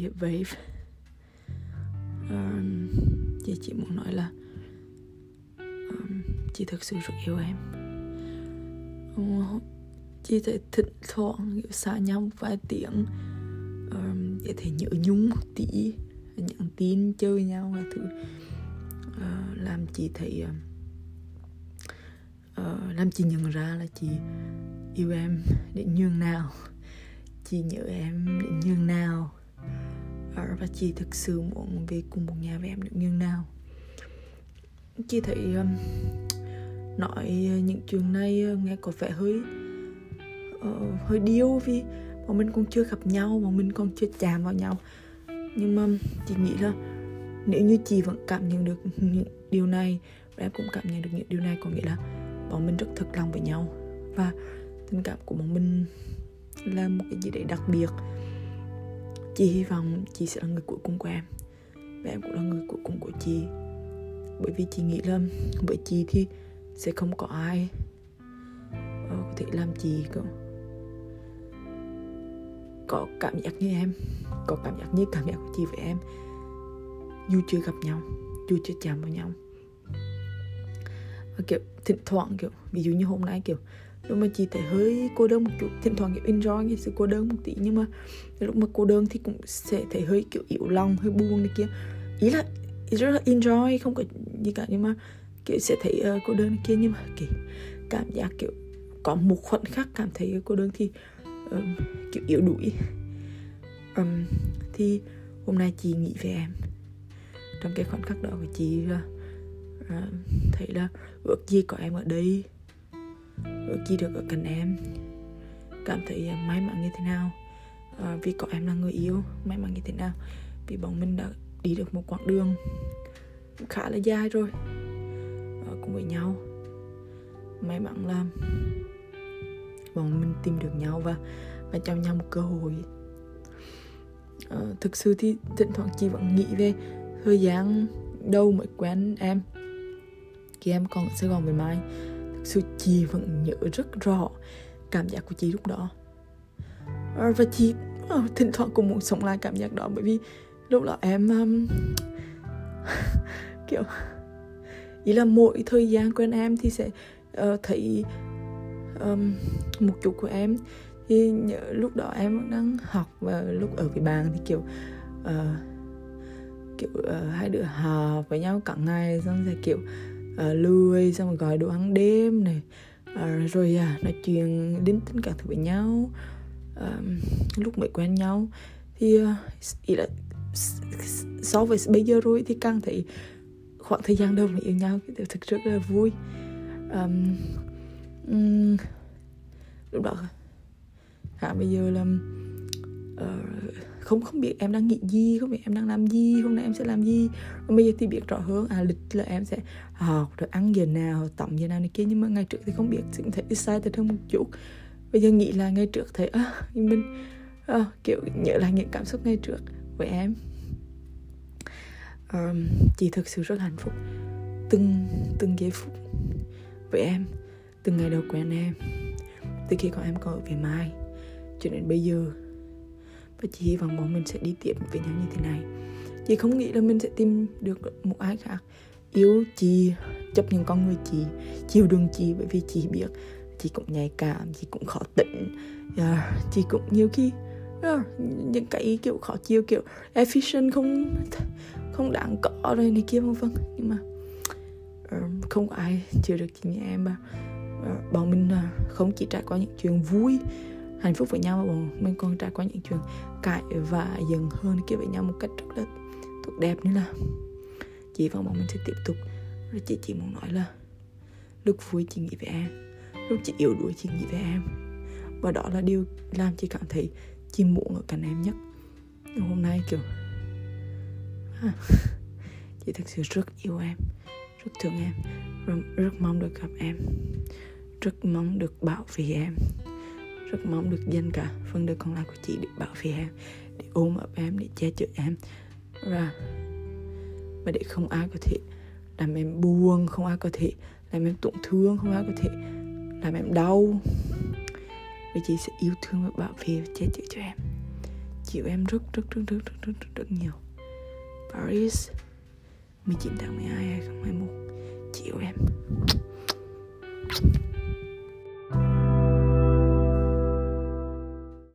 Dear Babe um, Chị chỉ muốn nói là um, Chị thật sự rất yêu em. Um, Chị thể thỉnh thoảng xa nhau vài tiếng um, chị thể nhớ nhung một tí Nhắn tin chơi nhau và thứ. Uh, Làm chị thấy uh, uh, Làm chị nhận ra là chị yêu em đến nhường nào. Chị nhớ em đến nhường nào và chị thực sự muốn về cùng một nhà với em được như nào. Chị thấy um, nói ờ, những chuyện này ờ, nghe có vẻ hơi uh, hơi điêu vì bọn mình còn chưa gặp nhau bọn mình còn chưa chạm vào nhau. Nhưng mà chị nghĩ là nếu như chị vẫn cảm nhận được những điều này và em cũng cảm nhận được những điều này có nghĩa là bọn mình rất thật lòng với nhau. Và tình cảm của bọn mình là một cái gì đấy đặc biệt chị hy vọng chị sẽ là người cuối cùng của em. Và em cũng là người cuối cùng của chị. Bởi vì chị nghĩ là với chị thì sẽ không có ai ờ, có thể làm chị có, có cảm giác như em có cảm giác như cảm giác của chị với em. Dù chưa gặp nhau dù chưa chạm vào nhau. Và kiểu thỉnh thoảng kiểu ví dụ như hôm nay kiểu nhưng mà chị thấy hơi cô đơn một chút thỉnh thoảng kiểu enjoy cái sự cô đơn một tí nhưng mà lúc mà cô đơn thì cũng sẽ thấy hơi kiểu yếu lòng hơi buồn này kia. Ý là rất là enjoy không có gì cả nhưng mà kiểu sẽ thấy uh, cô đơn này kia. Nhưng mà kiểu cảm giác kiểu có một khoảnh khắc cảm thấy cô đơn thì um, kiểu yếu đuối. um, thì hôm nay chị nghĩ về em. Trong cái khoảnh khắc đó của chị uh, uh, thấy là ước gì có em ở đây. Ờ, chi được ở cạnh em. Cảm thấy à, may mắn như thế nào? À, vì có em là người yêu may mắn như thế nào? Vì bọn mình đã đi được một quãng đường khá là dài rồi à, cùng với nhau. May mắn là bọn mình tìm được nhau và và cho nhau một cơ hội. À, thực sự thì thỉnh thoảng chị vẫn nghĩ về thời gian đâu mới quen em. Khi em còn ở Sài Gòn với Mai sự chị vẫn nhớ rất rõ cảm giác của chị lúc đó. À, và chị à, thỉnh thoảng cũng muốn sống lại cảm giác đó bởi vì lúc đó em um, kiểu ý là mỗi thời gian quen em thì sẽ uh, thấy um, một chút của em. Thì nhớ lúc đó em vẫn đang học và lúc ở với bạn thì kiểu uh, kiểu uh, hai đứa hà với nhau cả ngày xong rồi kiểu Ờ, lười xong rồi gọi đồ ăn đêm này. À, rồi à, nói chuyện đến tính cả thứ với nhau. À, lúc mới quen nhau thì ý là so với bây giờ rồi thì càng thấy khoảng thời gian đầu mà yêu nhau thì thực rất là vui. Um, um, lúc đó à bây giờ là uh, không không biết em đang nghĩ gì không biết em đang làm gì hôm nay em sẽ làm gì. Bây giờ thì biết rõ hơn à lịch là em sẽ học rồi ăn giờ nào tắm giờ nào này kia nhưng mà ngày trước thì không biết thì cũng thấy excited hơn một chút. Bây giờ nghĩ là ngày trước thấy à, mình à, kiểu nhớ lại những cảm xúc ngày trước với em. Um, chị thực sự rất hạnh phúc. Từng từng giây phút với em từng ngày đầu quen em. Từ khi còn em còn ở về mai cho đến bây giờ và chị hy vọng bọn mình sẽ đi tiếp với nhau như thế này. Chị không nghĩ là mình sẽ tìm được một ai khác. Yêu chị chấp nhận con người chị chiều đường chị bởi vì chị biết. Chị cũng nhạy cảm chị cũng khó tỉnh yeah, dạ, chị cũng nhiều khi yeah, những cái kiểu khó chịu kiểu efficient không không đáng có rồi này kia vân vân. Nhưng mà uh, không có ai chịu được chị như em mà. Uh, bọn mình uh, không chỉ trải qua những chuyện vui hạnh phúc với nhau mà mình còn trải qua những chuyện cãi và dần hơn kia với nhau một cách rất là tốt đẹp nữa là. Chị và bọn mình sẽ tiếp tục. Rồi chị chỉ muốn nói là lúc vui chị nghĩ về em lúc chị yếu đuối chị nghĩ về em. Và đó là điều làm chị cảm thấy chị muốn ở cạnh em nhất. Hôm nay kiểu à, chị thật sự rất yêu em rất thương em. Rất, rất mong được gặp em rất mong được bảo vệ em rất mong được dành cả phần đời còn lại của chị để bảo vệ em để ôm ấp em để che chở em. Và và để không ai có thể làm em buồn không ai có thể làm em tổn thương không ai có thể làm em đau. Vì chị sẽ yêu thương và bảo vệ và che chở cho em. Chịu em rất rất rất rất rất rất, rất, rất nhiều. Paris 19 tháng 12 2021 chịu em.